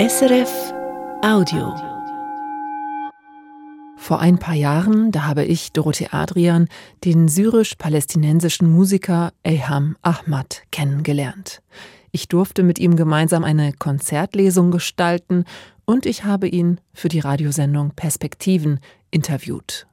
SRF Audio. Vor ein paar Jahren, da habe ich, Dorothee Adrian, den syrisch-palästinensischen Musiker Eham Ahmad kennengelernt. Ich durfte mit ihm gemeinsam eine Konzertlesung gestalten und ich habe ihn für die Radiosendung Perspektiven interviewt.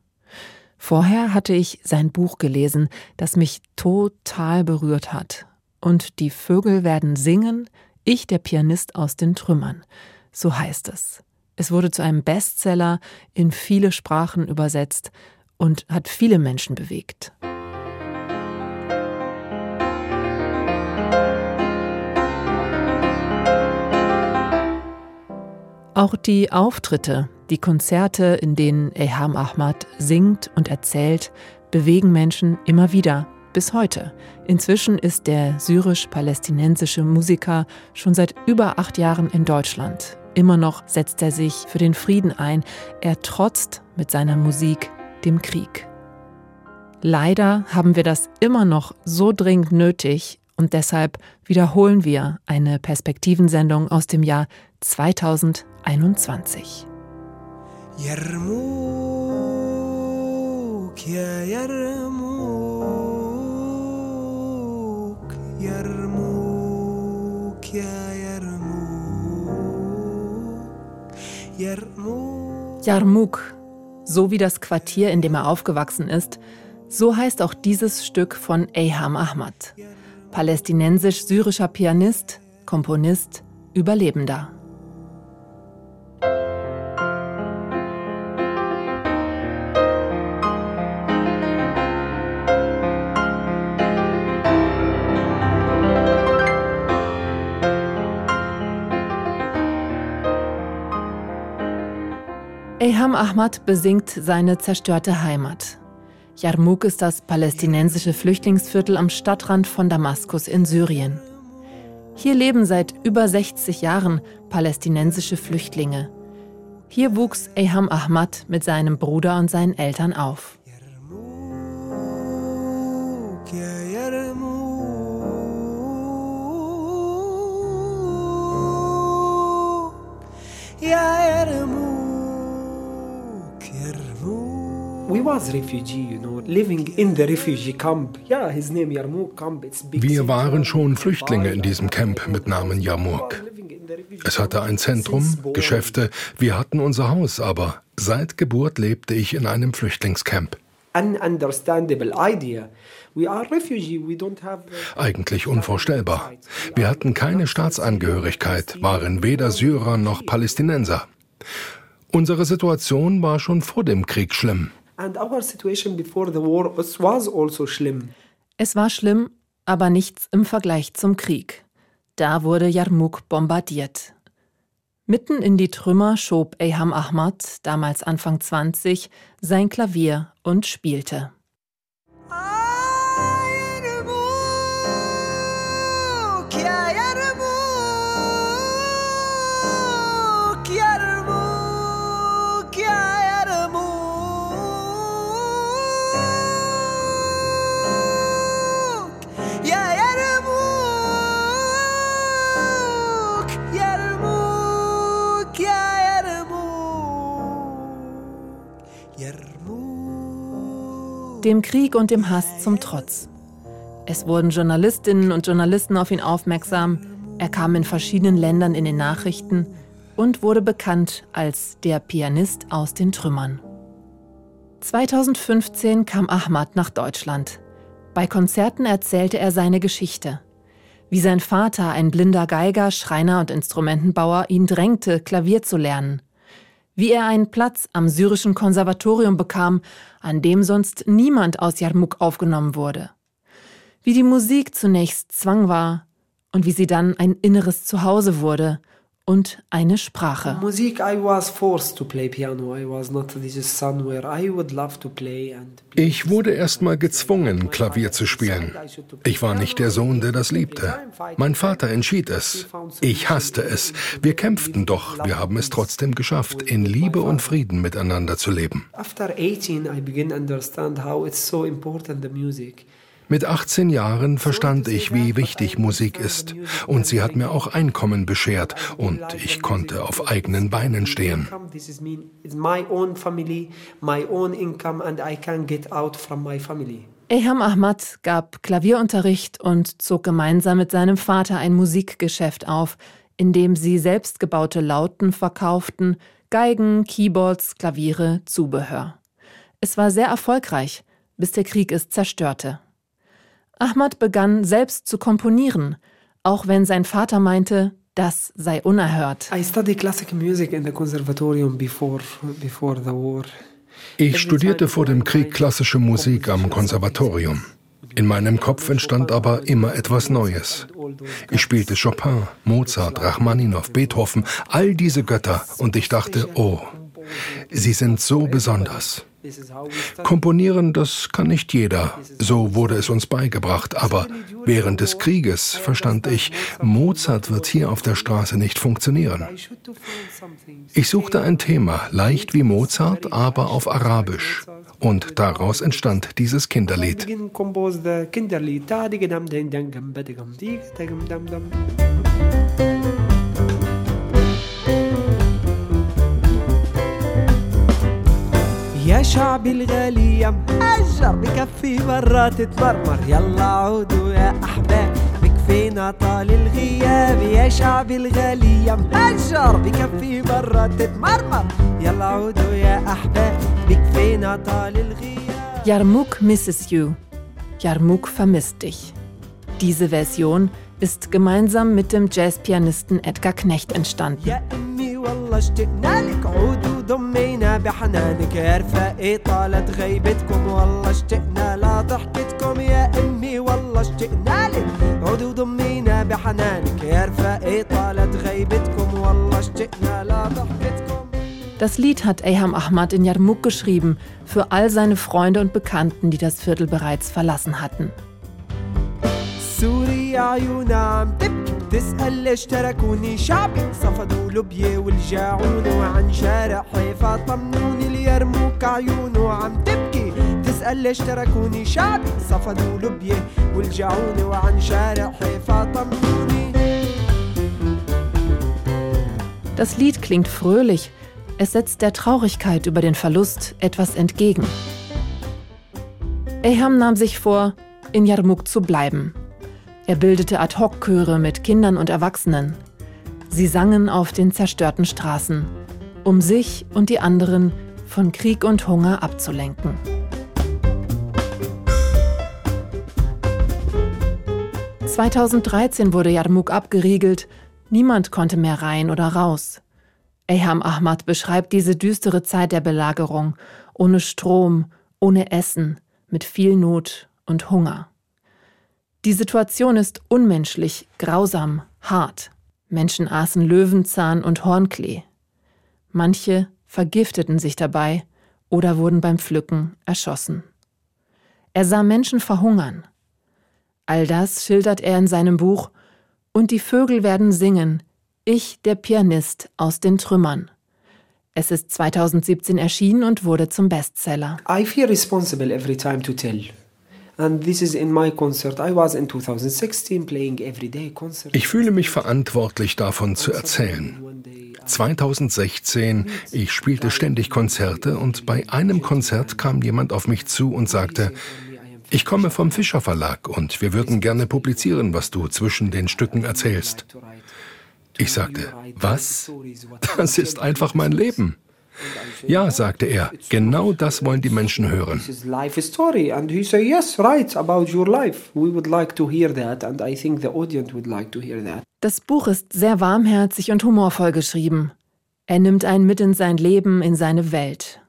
Vorher hatte ich sein Buch gelesen, das mich total berührt hat. Und die Vögel werden singen, ich der Pianist aus den Trümmern. So heißt es. Es wurde zu einem Bestseller, in viele Sprachen übersetzt und hat viele Menschen bewegt. Auch die Auftritte, die Konzerte, in denen Eham Ahmad singt und erzählt, bewegen Menschen immer wieder, bis heute. Inzwischen ist der syrisch-palästinensische Musiker schon seit über acht Jahren in Deutschland. Immer noch setzt er sich für den Frieden ein. Er trotzt mit seiner Musik dem Krieg. Leider haben wir das immer noch so dringend nötig und deshalb wiederholen wir eine Perspektivensendung aus dem Jahr 2021. Yarmouk, ya Yarmouk, Yarmouk, so wie das Quartier, in dem er aufgewachsen ist, so heißt auch dieses Stück von Eham Ahmad, palästinensisch-syrischer Pianist, Komponist, Überlebender. Eham Ahmad besingt seine zerstörte Heimat. Yarmouk ist das palästinensische Flüchtlingsviertel am Stadtrand von Damaskus in Syrien. Hier leben seit über 60 Jahren palästinensische Flüchtlinge. Hier wuchs Eham Ahmad mit seinem Bruder und seinen Eltern auf. Ja, Yarmouk. Wir waren schon Flüchtlinge in diesem Camp mit Namen Yarmouk. Es hatte ein Zentrum, Geschäfte, wir hatten unser Haus, aber seit Geburt lebte ich in einem Flüchtlingscamp. Idea. Eigentlich unvorstellbar. Wir hatten keine Staatsangehörigkeit, waren weder Syrer noch Palästinenser. Unsere Situation war schon vor dem Krieg schlimm. And our situation before the war was also schlimm. Es war schlimm, aber nichts im Vergleich zum Krieg. Da wurde Yarmouk bombardiert. Mitten in die Trümmer schob Eham Ahmad, damals Anfang 20, sein Klavier und spielte. Dem Krieg und dem Hass zum Trotz. Es wurden Journalistinnen und Journalisten auf ihn aufmerksam, er kam in verschiedenen Ländern in den Nachrichten und wurde bekannt als der Pianist aus den Trümmern. 2015 kam Ahmad nach Deutschland. Bei Konzerten erzählte er seine Geschichte. Wie sein Vater, ein blinder Geiger, Schreiner und Instrumentenbauer, ihn drängte, Klavier zu lernen wie er einen Platz am syrischen Konservatorium bekam, an dem sonst niemand aus Yarmouk aufgenommen wurde. Wie die Musik zunächst Zwang war und wie sie dann ein inneres Zuhause wurde und eine Sprache. Musik, I was forced to play piano. I was not this son where I would love to play and Ich wurde erstmal gezwungen, Klavier zu spielen. Ich war nicht der Sohn, der das liebte. Mein Vater entschied es. Ich hasste es. Wir kämpften doch. Wir haben es trotzdem geschafft, in Liebe und Frieden miteinander zu leben. After 18 I begin understand how it's so important the music. Mit 18 Jahren verstand ich, wie wichtig Musik ist. Und sie hat mir auch Einkommen beschert und ich konnte auf eigenen Beinen stehen. Eham Ahmad gab Klavierunterricht und zog gemeinsam mit seinem Vater ein Musikgeschäft auf, in dem sie selbstgebaute Lauten verkauften, Geigen, Keyboards, Klaviere, Zubehör. Es war sehr erfolgreich, bis der Krieg es zerstörte. Ahmad begann selbst zu komponieren, auch wenn sein Vater meinte, das sei unerhört. I studied classical music in the conservatorium before, before the war. Ich studierte vor dem Krieg klassische Musik am Konservatorium. In meinem Kopf entstand aber immer etwas Neues. Ich spielte Chopin, Mozart, Rachmaninow, Beethoven, all diese Götter und ich dachte, oh, sie sind so besonders. Komponieren, das kann nicht jeder. So wurde es uns beigebracht. Aber während des Krieges verstand ich, Mozart wird hier auf der Straße nicht funktionieren. Ich suchte ein Thema, leicht wie Mozart, aber auf Arabisch. Und daraus entstand dieses Kinderlied. يا شعبي الغالي يا مهجر بكفي مرة تتمرمر يلا عودوا يا أحباب بكفينا طال الغياب يا شعبي الغالي يا مهجر بكفي مرة تتمرمر يلا عودوا يا أحباب بكفينا طال الغياب Yarmouk misses you. Yarmouk vermisst dich. Diese Version ist gemeinsam mit dem Jazzpianisten Edgar Knecht entstanden. يا أمي والله اشتقنا لك عودوا ضمينا بحنانك يا رفاقي طالت غيبتكم والله اشتقنا لضحكتكم يا أمي والله اشتقنا لك عودوا ضمينا بحنانك يا رفاقي طالت غيبتكم والله اشتقنا لضحكتكم Das Lied hat Eham Ahmad in Yarmouk geschrieben, für all seine Freunde und Bekannten, die das Viertel bereits verlassen hatten. سوريا عيونا عم تبكي بتسأل ليش تركوني شعبي صفدوا لبية والجاعون وعن شارع حيفا طمنوني اليرموك عيونه عم تبكي تسأل ليش تركوني شعبي صفدوا لبية والجاعون وعن شارع حيفا طمنوني Das Lied klingt fröhlich, es setzt der Traurigkeit über den Verlust etwas entgegen. Eham nahm sich vor, in Yarmouk zu bleiben. er bildete Ad-Hoc-Chöre mit Kindern und Erwachsenen. Sie sangen auf den zerstörten Straßen, um sich und die anderen von Krieg und Hunger abzulenken. ...2013 wurde Yarmouk abgeriegelt, niemand konnte mehr rein oder raus. Eham Ahmad beschreibt diese düstere Zeit der Belagerung, ohne Strom, ohne Essen, mit viel Not und Hunger. Die Situation ist unmenschlich, grausam, hart. Menschen aßen Löwenzahn und Hornklee. Manche vergifteten sich dabei oder wurden beim Pflücken erschossen. Er sah Menschen verhungern. All das schildert er in seinem Buch Und die Vögel werden singen, ich, der Pianist aus den Trümmern. Es ist 2017 erschienen und wurde zum Bestseller. I feel responsible every time to tell. Ich fühle mich verantwortlich davon zu erzählen. 2016, ich spielte ständig Konzerte und bei einem Konzert kam jemand auf mich zu und sagte, ich komme vom Fischer Verlag und wir würden gerne publizieren, was du zwischen den Stücken erzählst. Ich sagte, was? Das ist einfach mein Leben. Ja, sagte er, genau das wollen die Menschen hören. Das Buch ist sehr warmherzig und humorvoll geschrieben. Er nimmt einen mit in sein Leben, in seine Welt.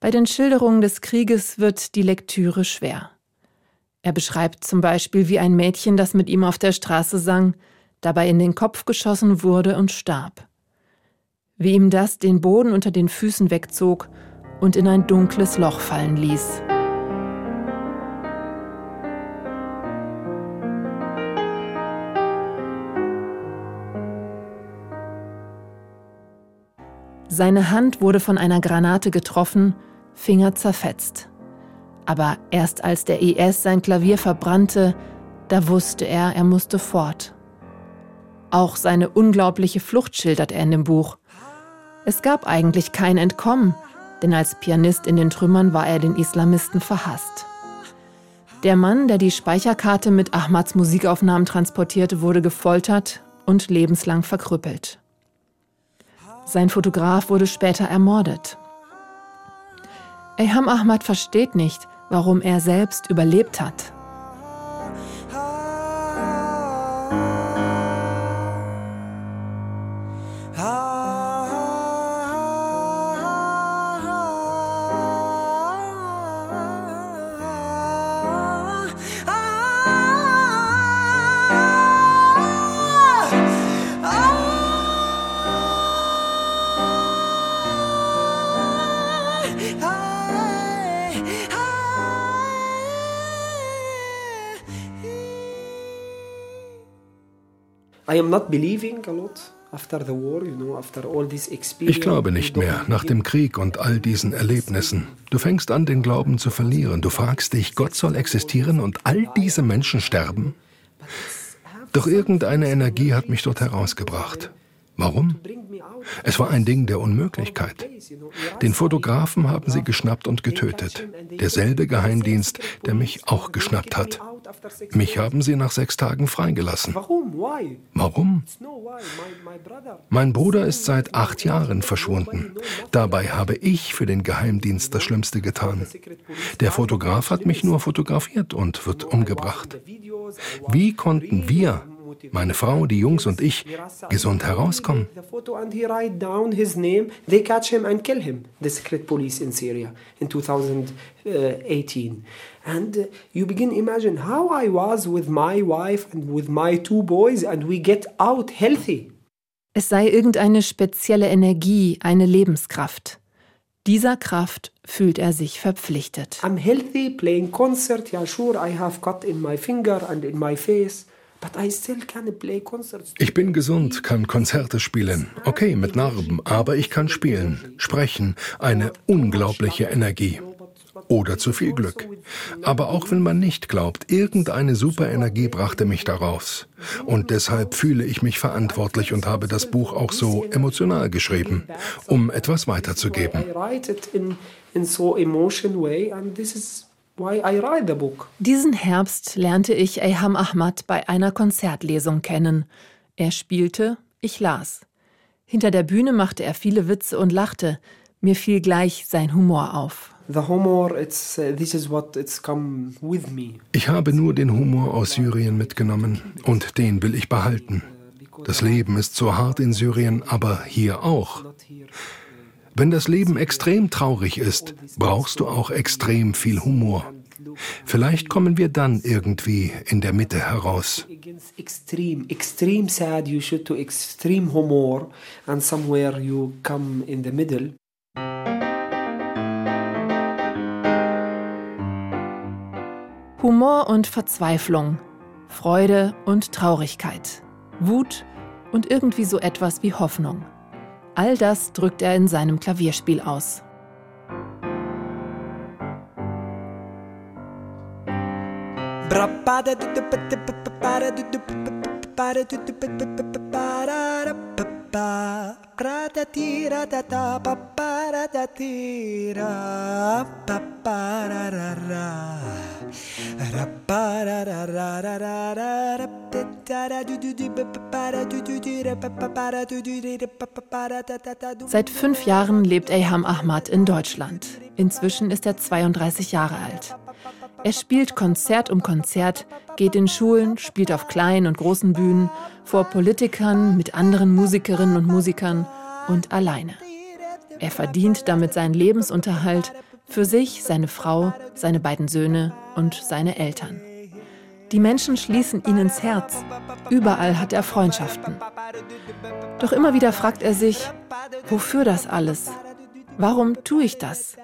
Bei den Schilderungen des Krieges wird die Lektüre schwer. Er beschreibt zum Beispiel, wie ein Mädchen, das mit ihm auf der Straße sang, dabei in den Kopf geschossen wurde und starb. Wie ihm das den Boden unter den Füßen wegzog und in ein dunkles Loch fallen ließ. Seine Hand wurde von einer Granate getroffen, Finger zerfetzt. Aber erst als der IS sein Klavier verbrannte, da wusste er, er musste fort. Auch seine unglaubliche Flucht schildert er in dem Buch. Es gab eigentlich kein Entkommen, denn als Pianist in den Trümmern war er den Islamisten verhasst. Der Mann, der die Speicherkarte mit Ahmads Musikaufnahmen transportierte, wurde gefoltert und lebenslang verkrüppelt. Sein Fotograf wurde später ermordet. Eham Ahmad versteht nicht, warum er selbst überlebt hat. Ich glaube nicht mehr nach dem Krieg und all diesen Erlebnissen. Du fängst an, den Glauben zu verlieren. Du fragst dich, Gott soll existieren und all diese Menschen sterben? Doch irgendeine Energie hat mich dort herausgebracht. Warum? Es war ein Ding der Unmöglichkeit. Den Fotografen haben sie geschnappt und getötet. Derselbe Geheimdienst, der mich auch geschnappt hat. Mich haben sie nach sechs Tagen freigelassen. Warum? Mein Bruder ist seit acht Jahren verschwunden. Dabei habe ich für den Geheimdienst das Schlimmste getan. Der Fotograf hat mich nur fotografiert und wird umgebracht. Wie konnten wir meine Frau, die Jungs und ich gesund herauskommen. They catch him and kill him, the secret police in Syria in 2018. And uh, you begin imagine how I was with my wife and with my two boys and we get out healthy. Es sei irgendeine spezielle Energie, eine Lebenskraft. Dieser Kraft fühlt er sich verpflichtet. I'm healthy, playing concert, yeah sure, I have cut in my finger and in my face. Ich bin gesund, kann Konzerte spielen. Okay, mit Narben, aber ich kann spielen, sprechen. Eine unglaubliche Energie. Oder zu viel Glück. Aber auch wenn man nicht glaubt, irgendeine Superenergie brachte mich daraus. Und deshalb fühle ich mich verantwortlich und habe das Buch auch so emotional geschrieben, um etwas weiterzugeben. diesen Herbst lernte ich Eham Ahmad bei einer Konzertlesung kennen. Er spielte, ich las. Hinter der Bühne machte er viele Witze und lachte. Mir fiel gleich sein Humor auf. Ich habe nur den Humor aus Syrien mitgenommen und den will ich behalten. Das Leben ist so hart in Syrien, aber hier auch. Wenn das Leben extrem traurig ist, brauchst du auch extrem viel Humor. Vielleicht kommen wir dann irgendwie in der Mitte heraus. Extrem, extrem sad, you should to extreme humor and somewhere you come in the middle. Humor und Verzweiflung, Freude und Traurigkeit, Wut und irgendwie so etwas wie Hoffnung. All das drückt er in seinem Klavierspiel aus. Seit fünf Jahren lebt Eham Ahmad in Deutschland. Inzwischen ist er 32 Jahre alt. Er spielt Konzert um Konzert, geht in Schulen, spielt auf kleinen und großen Bühnen, vor Politikern, mit anderen Musikerinnen und Musikern und alleine. Er verdient damit seinen Lebensunterhalt für sich, seine Frau, seine beiden Söhne und seine Eltern. Die Menschen schließen ihn ins Herz. Überall hat er Freundschaften. Doch immer wieder fragt er sich, wofür das alles? Warum tue ich das?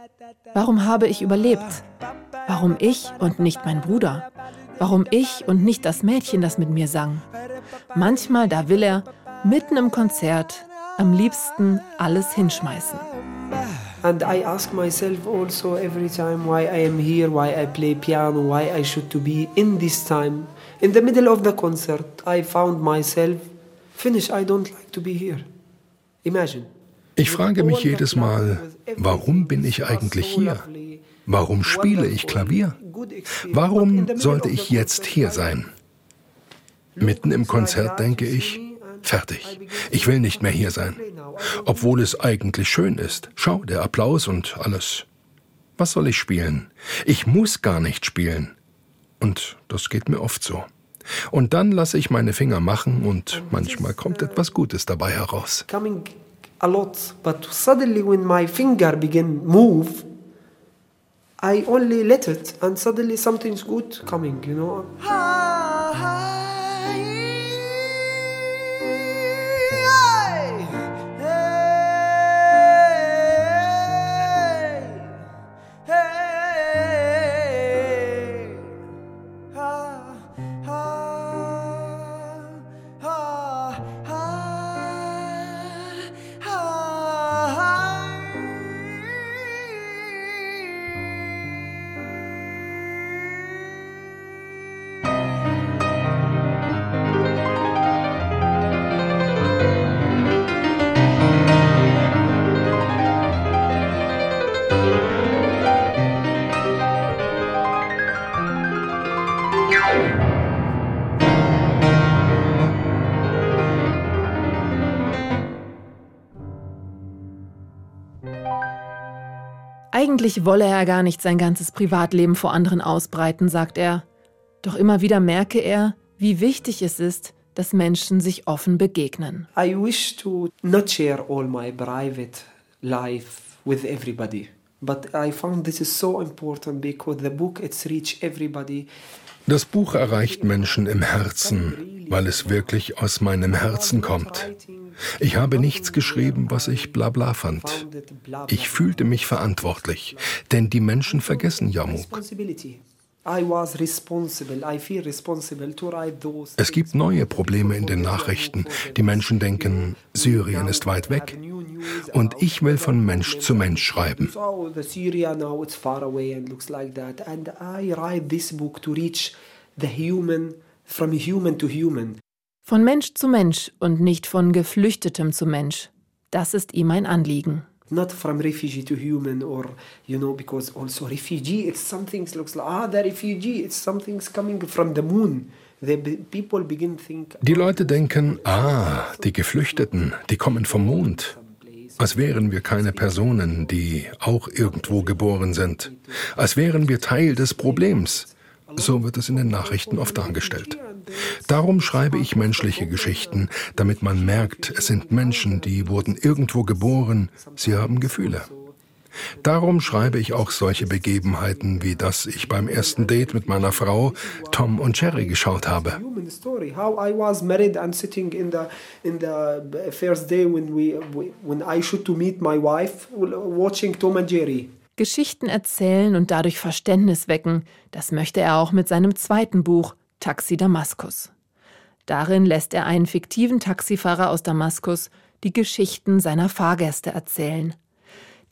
Warum habe ich überlebt? Warum ich und nicht mein Bruder? Warum ich und nicht das Mädchen, das mit mir sang? Manchmal, da will er, mitten im Konzert, am liebsten alles hinschmeißen. And I ask myself also every time why I am here, why I play piano, why I should to be in this time. In the middle of the concert, I found myself finish. I don't like to be here. Imagine. Ich frage mich jedes Mal, warum bin ich eigentlich hier? Warum spiele ich Klavier? Warum sollte ich jetzt hier sein? Mitten im Konzert denke ich, fertig, ich will nicht mehr hier sein obwohl es eigentlich schön ist. Schau, der Applaus und alles. Was soll ich spielen? Ich muss gar nicht spielen. Und das geht mir oft so. Und dann lasse ich meine Finger machen und manchmal kommt etwas Gutes dabei heraus. Coming a lot, but suddenly when my finger begin move, I only let it and suddenly something's good coming, you know. Eigentlich wolle er gar nicht sein ganzes Privatleben vor anderen ausbreiten, sagt er. Doch immer wieder merke er, wie wichtig es ist, dass Menschen sich offen begegnen. I wish to not share all my private life with everybody. But I found this is so important because the book it's reach everybody. Das Buch erreicht Menschen im Herzen, weil es wirklich aus meinem Herzen kommt. Ich habe nichts geschrieben, was ich bla bla fand. Ich fühlte mich verantwortlich, denn die Menschen vergessen Yamuk. Es gibt neue Probleme in den Nachrichten. Die Menschen denken, Syrien ist weit weg. Und ich will von Mensch zu Mensch schreiben. Von Mensch zu Mensch und nicht von Geflüchtetem zu Mensch. Das ist ihm ein Anliegen not from refugee to human or you know because also refugee it's something looks like ah the refugee it's something's coming from the moon die Leute denken, ah, die Geflüchteten, die kommen vom Mond. Als wären wir keine Personen, die auch irgendwo geboren sind. Als wären wir Teil des Problems. So wird es in den Nachrichten oft dargestellt. Darum schreibe ich menschliche Geschichten, damit man merkt, es sind Menschen, die wurden irgendwo geboren, sie haben Gefühle. Darum schreibe ich auch solche Begebenheiten, wie das ich beim ersten Date mit meiner Frau Tom und Jerry geschaut habe. Geschichten erzählen und dadurch Verständnis wecken, das möchte er auch mit seinem zweiten Buch Taxi Damaskus. Darin lässt er einen fiktiven Taxifahrer aus Damaskus die Geschichten seiner Fahrgäste erzählen.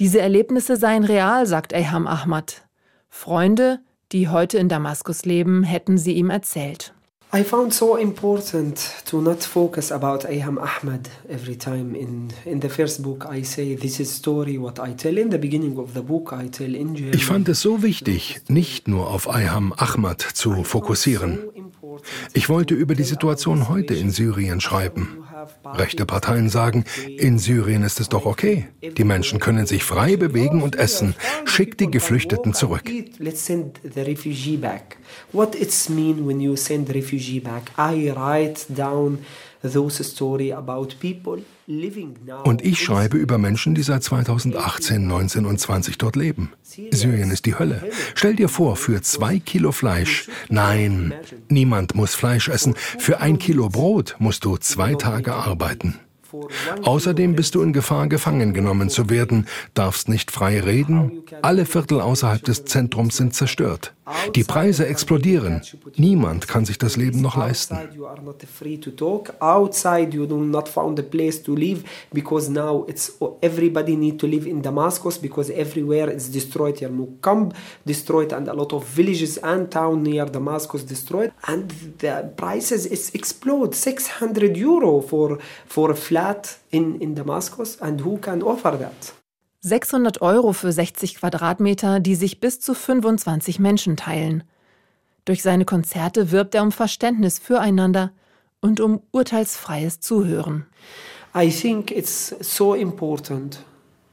Diese Erlebnisse seien real, sagt Ayham Ahmad. Freunde, die heute in Damaskus leben, hätten sie ihm erzählt. I found so important to not focus about Ayham Ahmad every time. In in the first book, I say this is story what I tell. In the beginning of the book, I tell in German. Ich fand es so wichtig, nicht nur auf Ayham Ahmad zu fokussieren. Ich wollte über die Situation heute in Syrien schreiben. Rechte Parteien sagen, in Syrien ist es doch okay. Die Menschen können sich frei bewegen und essen. Schickt die Geflüchteten zurück. Und ich schreibe über Menschen, die seit 2018, 19 und 20 dort leben. Syrien ist die Hölle. Stell dir vor, für zwei Kilo Fleisch, nein, niemand muss Fleisch essen, für ein Kilo Brot musst du zwei Tage arbeiten. Außerdem bist du in Gefahr, gefangen genommen zu werden, darfst nicht frei reden, alle Viertel außerhalb des Zentrums sind zerstört. Die Preise explodieren. Niemand kann sich das Leben noch leisten. Outside you do not found a place to live because now it's everybody need to live in Damascus because everywhere is destroyed. Yarmouk destroyed and a lot of villages and town near Damascus destroyed and the prices is explode 600 euro for for a flat in in Damascus and who can offer that? 600 Euro für 60 Quadratmeter, die sich bis zu 25 Menschen teilen. Durch seine Konzerte wirbt er um Verständnis füreinander und um urteilsfreies Zuhören. I think it's so important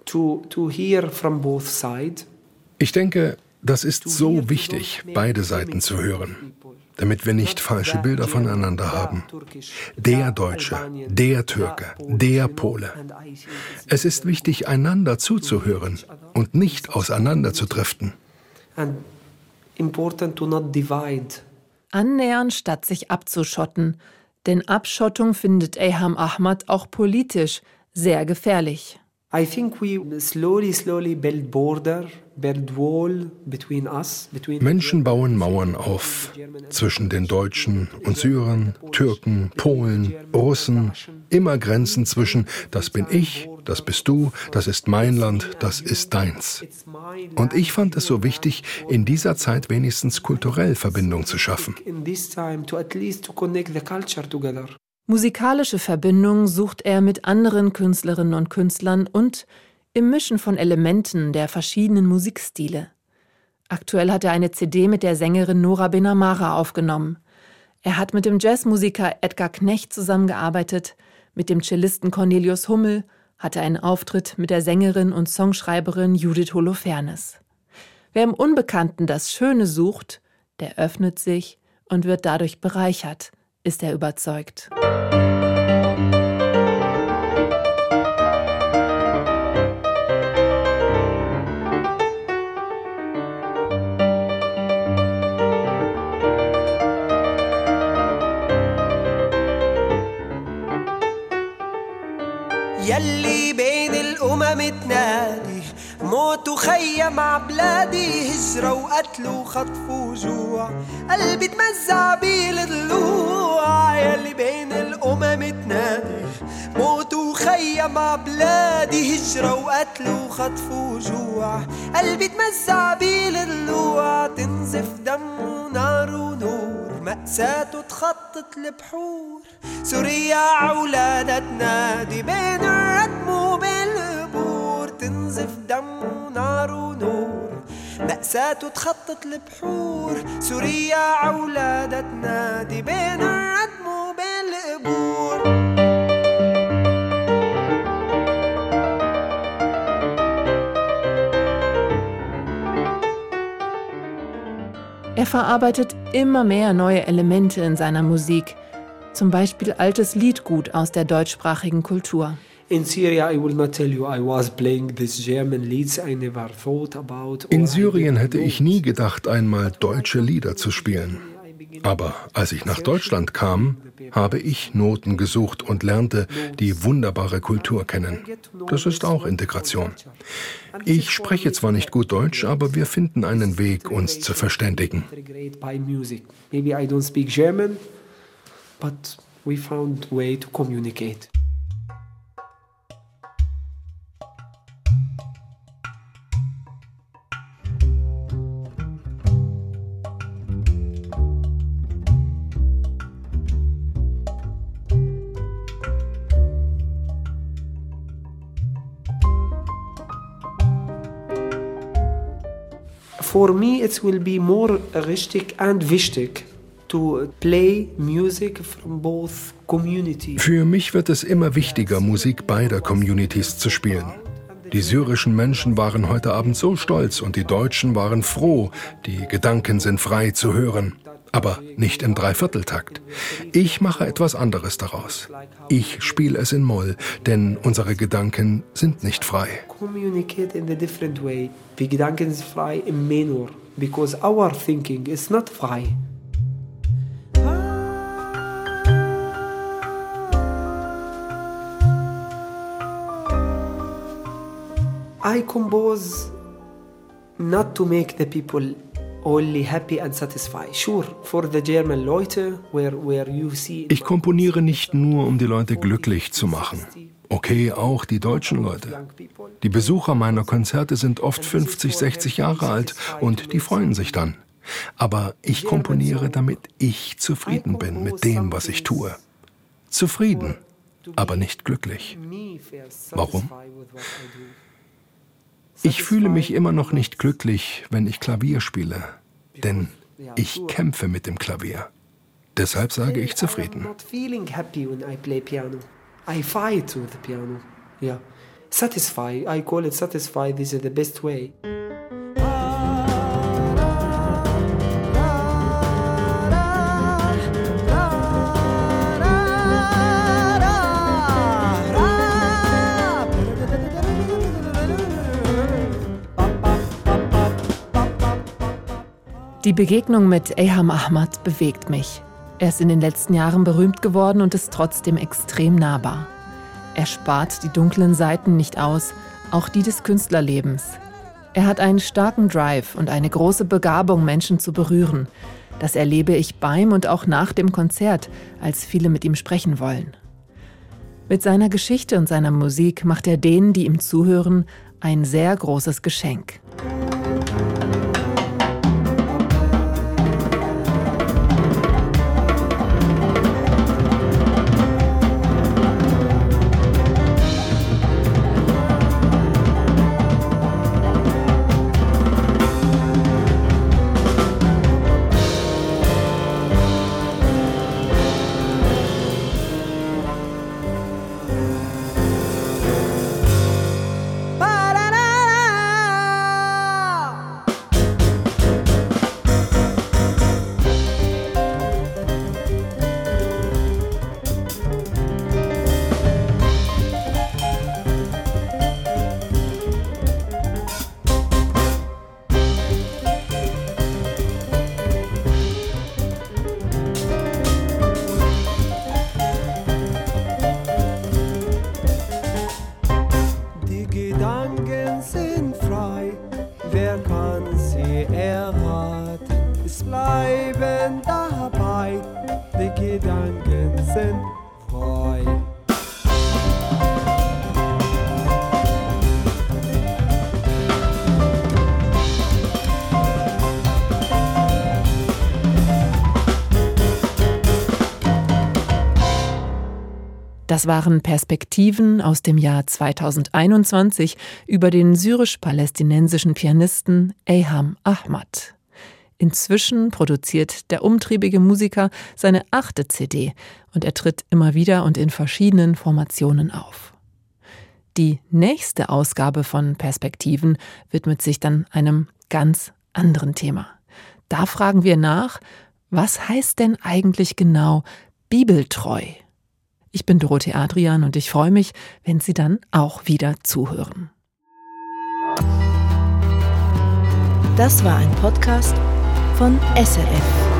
to, to hear from both sides. Ich denke, das ist so wichtig, beide Seiten zu hören damit wir nicht falsche Bilder voneinander haben. Der Deutsche, der Türke, der Pole. Es ist wichtig, einander zuzuhören und nicht auseinanderzudriften. Annähern statt sich abzuschotten. Denn Abschottung findet Eham Ahmad auch politisch sehr gefährlich. I think we slowly, slowly build border, build wall between us, between Menschen bauen Mauern auf zwischen den Deutschen und Syrern, Türken, Polen, Russen. Immer Grenzen zwischen das bin ich, das bist du, das ist mein Land, das ist deins. Und ich fand es so wichtig, in dieser Zeit wenigstens kulturell Verbindung zu schaffen. Musikalische Verbindung sucht er mit anderen Künstlerinnen und Künstlern und im Mischen von Elementen der verschiedenen Musikstile. Aktuell hat er eine CD mit der Sängerin Nora Benamara aufgenommen. Er hat mit dem Jazzmusiker Edgar Knecht zusammengearbeitet, mit dem Cellisten Cornelius Hummel hatte einen Auftritt mit der Sängerin und Songschreiberin Judith Holofernes. Wer im Unbekannten das Schöne sucht, der öffnet sich und wird dadurch bereichert, ist er überzeugt. يلي موت وخيم عبلادي هجرة وقتل وخطف وجوع. قلبي تمزع بالضلوع يلي بين الأمم تنادي موت وخيم عبلادي هجرة وقتل وخطف وجوع. قلبي تمزع بالضلوع تنزف دم ونار ونور. مأساة تخطط البحور سوريا عولادة تنادي بين الردم وبالقبور تنزف دم ونار ونور مأساة تخطط البحور سوريا عولادة تنادي بين الردم وبالقبور Er verarbeitet immer mehr neue Elemente in seiner Musik, zum Beispiel altes Liedgut aus der deutschsprachigen Kultur. In Syrien hätte ich nie gedacht, einmal deutsche Lieder zu spielen. Aber als ich nach Deutschland kam, habe ich Noten gesucht und lernte die wunderbare Kultur kennen. Das ist auch Integration. Ich spreche zwar nicht gut Deutsch, aber wir finden einen Weg, uns zu verständigen. Maybe I don't speak German, but we found way to communicate. For me it will be more richtig and wichtig to play music from both communities. Für mich wird es immer wichtiger, Musik beider Communities zu spielen. Die syrischen Menschen waren heute Abend so stolz und die Deutschen waren froh, die Gedanken sind frei zu hören aber nicht im Dreivierteltakt. Ich mache etwas anderes daraus. Ich spiele es in Moll, denn unsere Gedanken sind nicht frei. Communicate in a different way. Die Gedanken sind frei im Menor, because our thinking is not frei. I compose not to make the people Ich komponiere nicht nur, um die Leute glücklich zu machen. Okay, auch die deutschen Leute. Die Besucher meiner Konzerte sind oft 50, 60 Jahre alt und die freuen sich dann. Aber ich komponiere, damit ich zufrieden bin mit dem, was ich tue. Zufrieden, aber nicht glücklich. Warum? Ich fühle mich immer noch nicht glücklich, wenn ich Klavier spiele, denn ich kämpfe mit dem Klavier. Deshalb sage ich zufrieden. I fight with the piano. Yeah. Satisfy. I call it satisfy. This is the best way. Die Begegnung mit Eham Ahmad bewegt mich. Er ist in den letzten Jahren berühmt geworden und ist trotzdem extrem nahbar. Er spart die dunklen Seiten nicht aus, auch die des Künstlerlebens. Er hat einen starken Drive und eine große Begabung, Menschen zu berühren. Das erlebe ich beim und auch nach dem Konzert, als viele mit ihm sprechen wollen. Mit seiner Geschichte und seiner Musik macht er denen, die ihm zuhören, ein sehr großes Geschenk. Das waren Perspektiven aus dem Jahr 2021 über den syrisch-palästinensischen Pianisten Eham Ahmad. Inzwischen produziert der umtriebige Musiker seine achte CD und er tritt immer wieder und in verschiedenen Formationen auf. Die nächste Ausgabe von Perspektiven widmet sich dann einem ganz anderen Thema. Da fragen wir nach, was heißt denn eigentlich genau bibeltreu? Ich bin Dorothee Adrian und ich freue mich, wenn Sie dann auch wieder zuhören. Das war ein Podcast von SRF.